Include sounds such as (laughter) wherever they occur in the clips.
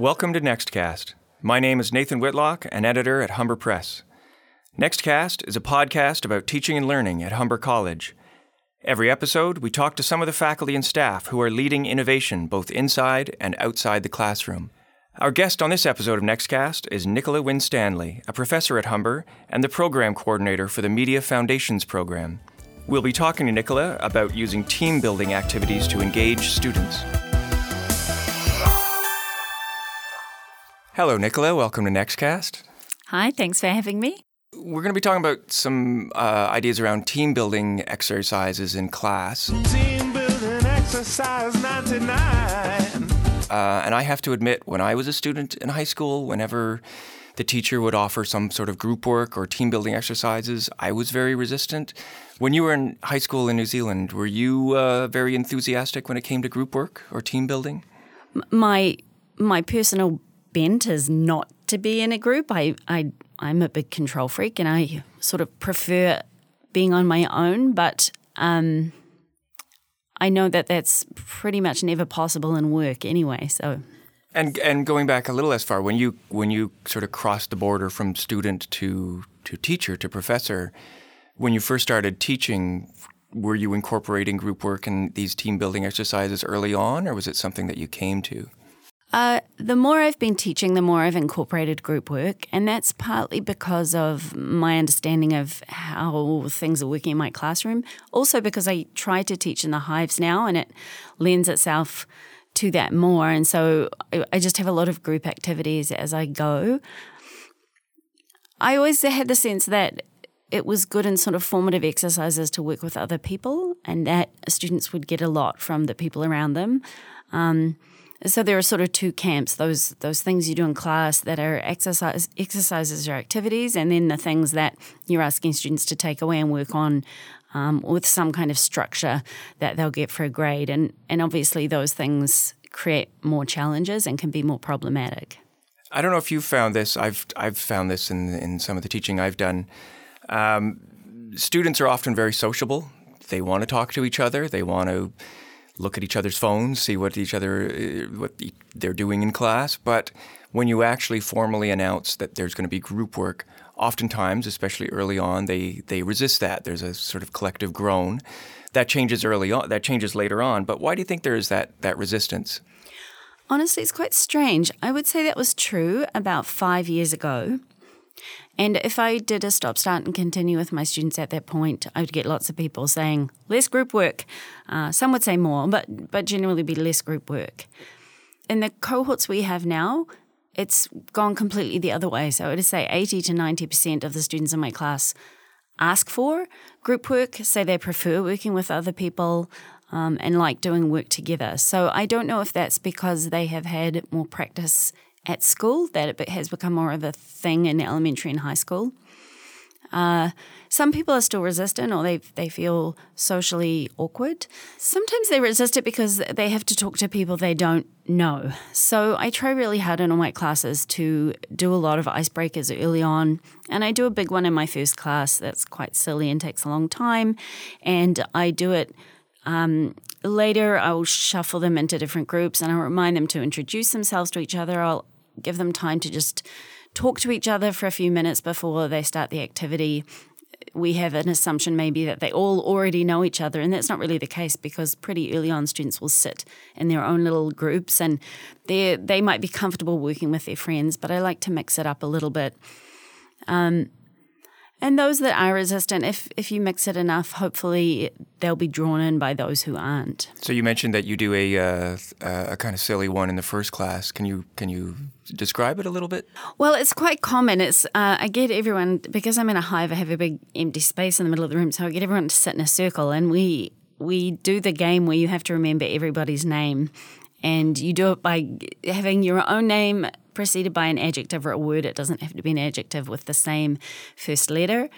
Welcome to Nextcast. My name is Nathan Whitlock, an editor at Humber Press. Nextcast is a podcast about teaching and learning at Humber College. Every episode, we talk to some of the faculty and staff who are leading innovation both inside and outside the classroom. Our guest on this episode of Nextcast is Nicola Winstanley, a professor at Humber and the program coordinator for the Media Foundations program. We'll be talking to Nicola about using team building activities to engage students. Hello, Nicola. Welcome to Nextcast. Hi, thanks for having me. We're going to be talking about some uh, ideas around team building exercises in class. Team building exercise 99. Uh, and I have to admit, when I was a student in high school, whenever the teacher would offer some sort of group work or team building exercises, I was very resistant. When you were in high school in New Zealand, were you uh, very enthusiastic when it came to group work or team building? My my personal bent is not to be in a group. I, I I'm a big control freak, and I sort of prefer being on my own. But um, I know that that's pretty much never possible in work anyway. So And and going back a little as far, when you when you sort of crossed the border from student to to teacher to professor, when you first started teaching, were you incorporating group work and these team building exercises early on, or was it something that you came to? Uh, the more I've been teaching, the more I've incorporated group work, and that's partly because of my understanding of how things are working in my classroom. Also, because I try to teach in the hives now, and it lends itself to that more. And so I- just have a lot of group activities as I go. I always had the sense that it was good in sort of formative exercises to work with other people, and that students would get a lot from the people around them. Um, so there are sort of two camps: those those things you do in class that are exercise exercises or activities, and then the things that you're asking students to take away and work on um, with some kind of structure that they'll get for a grade. And and obviously those things create more challenges and can be more problematic. I don't know if you found this. I've I've found this in in some of the teaching I've done. Um, students are often very sociable. They want to talk to each other. They want to look at each other's phones, see what each other uh, what they're doing in class. But when you actually formally announce that there's going to be group work, oftentimes, especially early on, they they resist that. There's a sort of collective groan. That changes early on. That changes later on. But why do you think there is that that resistance? Honestly, it's quite strange. I would say that was true about five years ago. And if I did a stop, start, and continue with my students at that point, I would get lots of people saying less group work. Uh, some would say more, but but generally be less group work. In the cohorts we have now, it's gone completely the other way. So I would say eighty to ninety percent of the students in my class ask for group work, say they prefer working with other people. Um, and like doing work together. So I don't know if that's because they have had more practice at school, that it has become more of a thing in elementary and high school. Uh, some people are still resistant or they, they feel socially awkward. Sometimes they resist it because they have to talk to people they don't know. So I try really hard in all my classes to do a lot of icebreakers early on. And I do a big one in my first class that's quite silly and takes a long time. And I do it um, later, I'll shuffle them into different groups and I'll remind them to introduce themselves to each other. I'll give them time to just talk to each other for a few minutes before they start the activity. We have an assumption maybe that they all already know each other, and that's not really the case because pretty early on, students will sit in their own little groups and they they might be comfortable working with their friends, but I like to mix it up a little bit. Um, and those that are resistant, if if you mix it enough, hopefully they'll be drawn in by those who aren't. So you mentioned that you do a uh, a kind of silly one in the first class. Can you can you describe it a little bit? Well, it's quite common. It's uh, I get everyone because I'm in a hive. I have a big empty space in the middle of the room, so I get everyone to sit in a circle, and we we do the game where you have to remember everybody's name, and you do it by having your own name preceded by an adjective or a word. It doesn't have to be an adjective with the same first letter.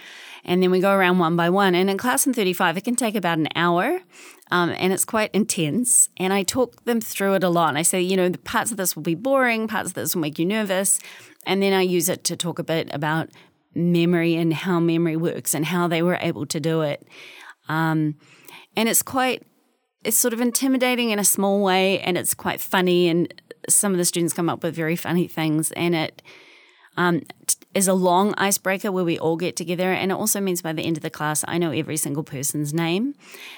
And then we go around one by one. And in class in 35, it can take about an hour. Um, and it's quite intense. And I talk them through it a lot. And I say, you know, the parts of this will be boring, parts of this will make you nervous. And then I use it to talk a bit about memory and how memory works and how they were able to do it. Um, and it's quite, it's sort of intimidating in a small way and it's quite funny and some of the students come up with very funny things, and it um, is a long icebreaker where we all get together. And it also means by the end of the class, I know every single person's name.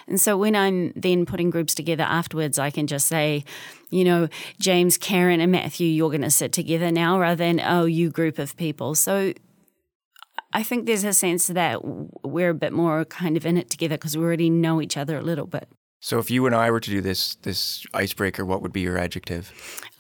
And so when I'm then putting groups together afterwards, I can just say, you know, James, Karen, and Matthew, you're going to sit together now rather than, oh, you group of people. So I think there's a sense that we're a bit more kind of in it together because we already know each other a little bit. So if you and I were to do this this icebreaker, what would be your adjective?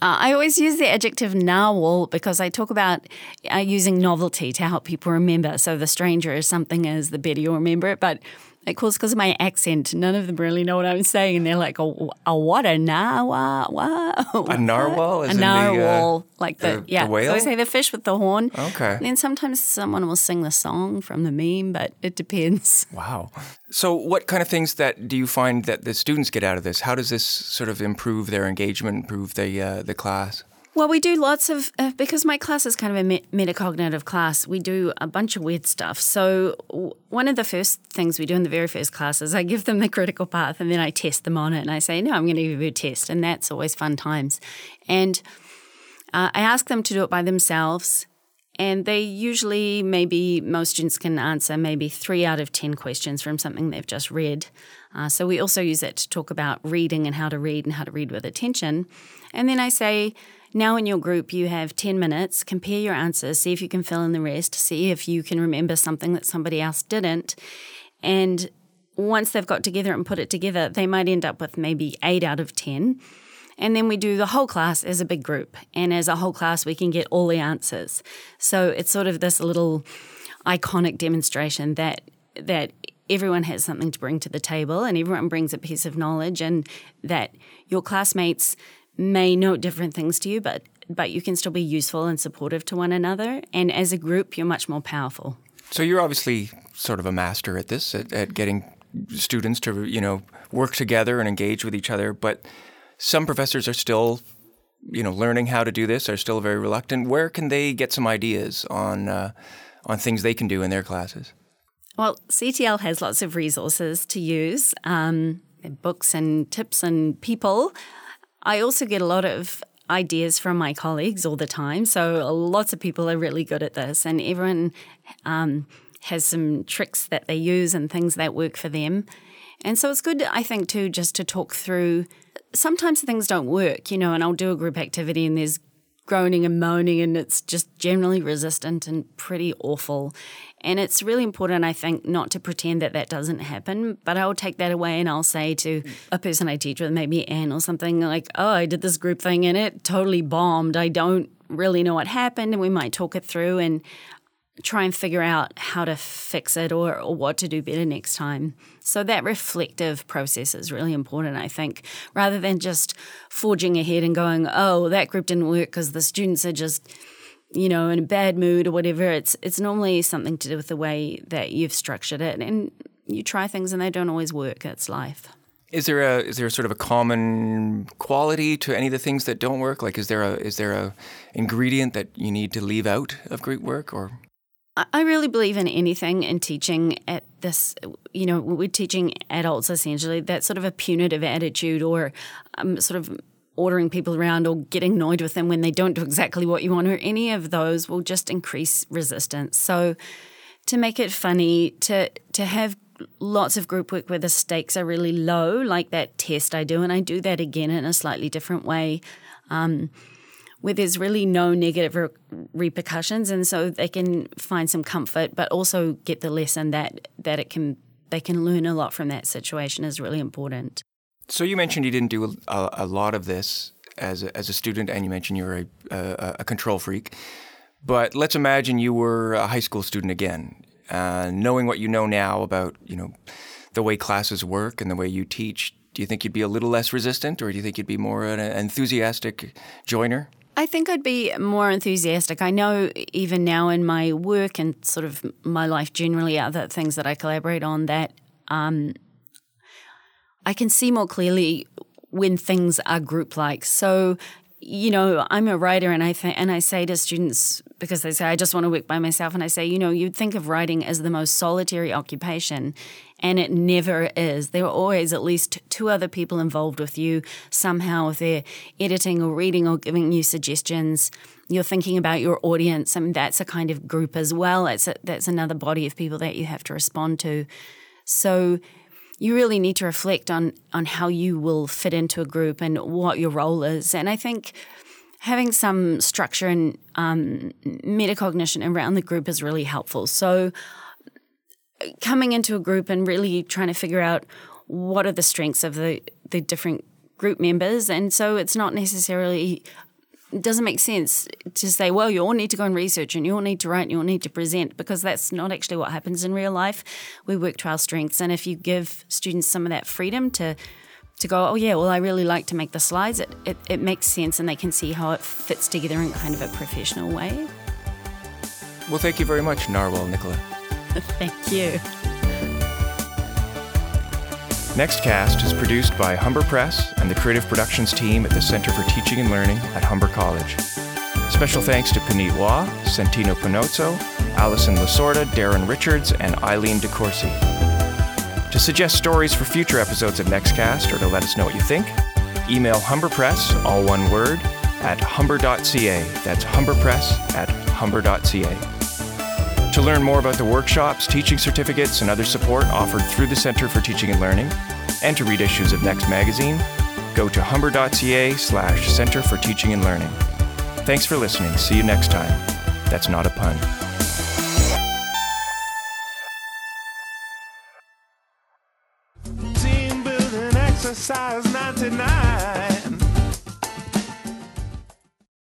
Uh, I always use the adjective narwhal because I talk about uh, using novelty to help people remember. So the stranger is something as the better you'll remember it. But of course, because of my accent, none of them really know what I'm saying, and they're like, "Oh, a what a narwhal? A narwhal? a narwhal, the, uh, like the, the yeah. the whale? So I say the fish with the horn. Okay. And then sometimes someone will sing the song from the meme, but it depends. (laughs) Wow. So, what kind of things that do you find that the students get out of this? How does this sort of improve their engagement, improve the uh, the class? Well, we do lots of, uh, because my class is kind of a me- metacognitive class, we do a bunch of weird stuff. So, w- one of the first things we do in the very first class is I give them the critical path and then I test them on it. And I say, no, I'm going to give you a test. And that's always fun times. And uh, I ask them to do it by themselves. And they usually, maybe most students can answer maybe three out of 10 questions from something they've just read. Uh, so we also use it to talk about reading and how to read and how to read with attention. And then I say, now in your group, you have 10 minutes, compare your answers, see if you can fill in the rest, see if you can remember something that somebody else didn't. And once they've got together and put it together, they might end up with maybe eight out of 10. And then we do the whole class as a big group. And as a whole class, we can get all the answers. So it's sort of this little iconic demonstration that that everyone has something to bring to the table and everyone brings a piece of knowledge and that your classmates may know different things to you, but but you can still be useful and supportive to one another. And as a group, you're much more powerful. So you're obviously sort of a master at this, at, at getting students to you know work together and engage with each other. But some professors are still, you know, learning how to do this. Are still very reluctant. Where can they get some ideas on uh, on things they can do in their classes? Well, CTL has lots of resources to use, um, books and tips and people. I also get a lot of ideas from my colleagues all the time. So lots of people are really good at this, and everyone um, has some tricks that they use and things that work for them. And so it's good, I think, too, just to talk through. Sometimes things don't work, you know, and I'll do a group activity and there's groaning and moaning and it's just generally resistant and pretty awful. And it's really important, I think, not to pretend that that doesn't happen. But I'll take that away and I'll say to a person I teach with, maybe Anne or something, like, oh, I did this group thing and it totally bombed. I don't really know what happened. And we might talk it through and try and figure out how to fix it or, or what to do better next time. So that reflective process is really important, I think, rather than just forging ahead and going, oh, that group didn't work because the students are just you know, in a bad mood or whatever, it's it's normally something to do with the way that you've structured it, and you try things and they don't always work. It's life. Is there a is there sort of a common quality to any of the things that don't work? Like, is there a is there a ingredient that you need to leave out of group work, or I- really believe in anything in teaching at this, you know, we're teaching adults essentially, that sort of a punitive attitude or um, sort of ordering people around or getting annoyed with them when they don't do exactly what you want or any of those will just increase resistance. So to make it funny, to to have lots of group work where the stakes are really low, like that test I do, and I do that again in a slightly different way. Um, where there's really no negative re- repercussions, and so they can find some comfort, but also get the lesson that that it can they can learn a lot from that situation is really important. So you mentioned you didn't do a, a lot of this as a, as a student, and you mentioned you were a, a, a control freak. But let's imagine you were a high school student again, uh, knowing what you know now about you know the way classes work and the way you teach. Do you think you'd be a little less resistant, or do you think you'd be more an enthusiastic joiner? I think I'd be more enthusiastic. I know even now in my work and sort of my life generally, other things that I collaborate on, that um, I can see more clearly when things are group like. So, you know, I'm a writer, and I th- and I say to students because they say, I just want to work by myself. And I say, you know, you'd think of writing as the most solitary occupation, and it never is. There are always at least two other people involved with you somehow, if they're editing or reading or giving you suggestions. You're thinking about your audience. I mean, that's a kind of group as well. That's, a, that's another body of people that you have to respond to. So, you really need to reflect on on how you will fit into a group and what your role is. And I think having some structure and um, metacognition around the group is really helpful. So, coming into a group and really trying to figure out what are the strengths of the, the different group members. And so, it's not necessarily it doesn't make sense to say, well, you all need to go and research and you all need to write and you all need to present because that's not actually what happens in real life. We work to our strengths. And if you give students some of that freedom to to go, oh yeah, well I really like to make the slides, it, it, it makes sense and they can see how it fits together in kind of a professional way. Well, thank you very much, Narwhal Nicola. (laughs) thank you. Nextcast is produced by Humber Press and the creative productions team at the Center for Teaching and Learning at Humber College. Special thanks to Puneet Waugh, Santino Panozzo, Allison Lasorda, Darren Richards, and Eileen DeCourcy. To suggest stories for future episodes of Nextcast or to let us know what you think, email Humberpress, all one word, at humber.ca. That's humberpress at humber.ca. To learn more about the workshops, teaching certificates, and other support offered through the Center for Teaching and Learning, and to read issues of Next Magazine, go to humber.ca slash Center for Teaching and Learning. Thanks for listening. See you next time. That's not a pun. Exercise 99.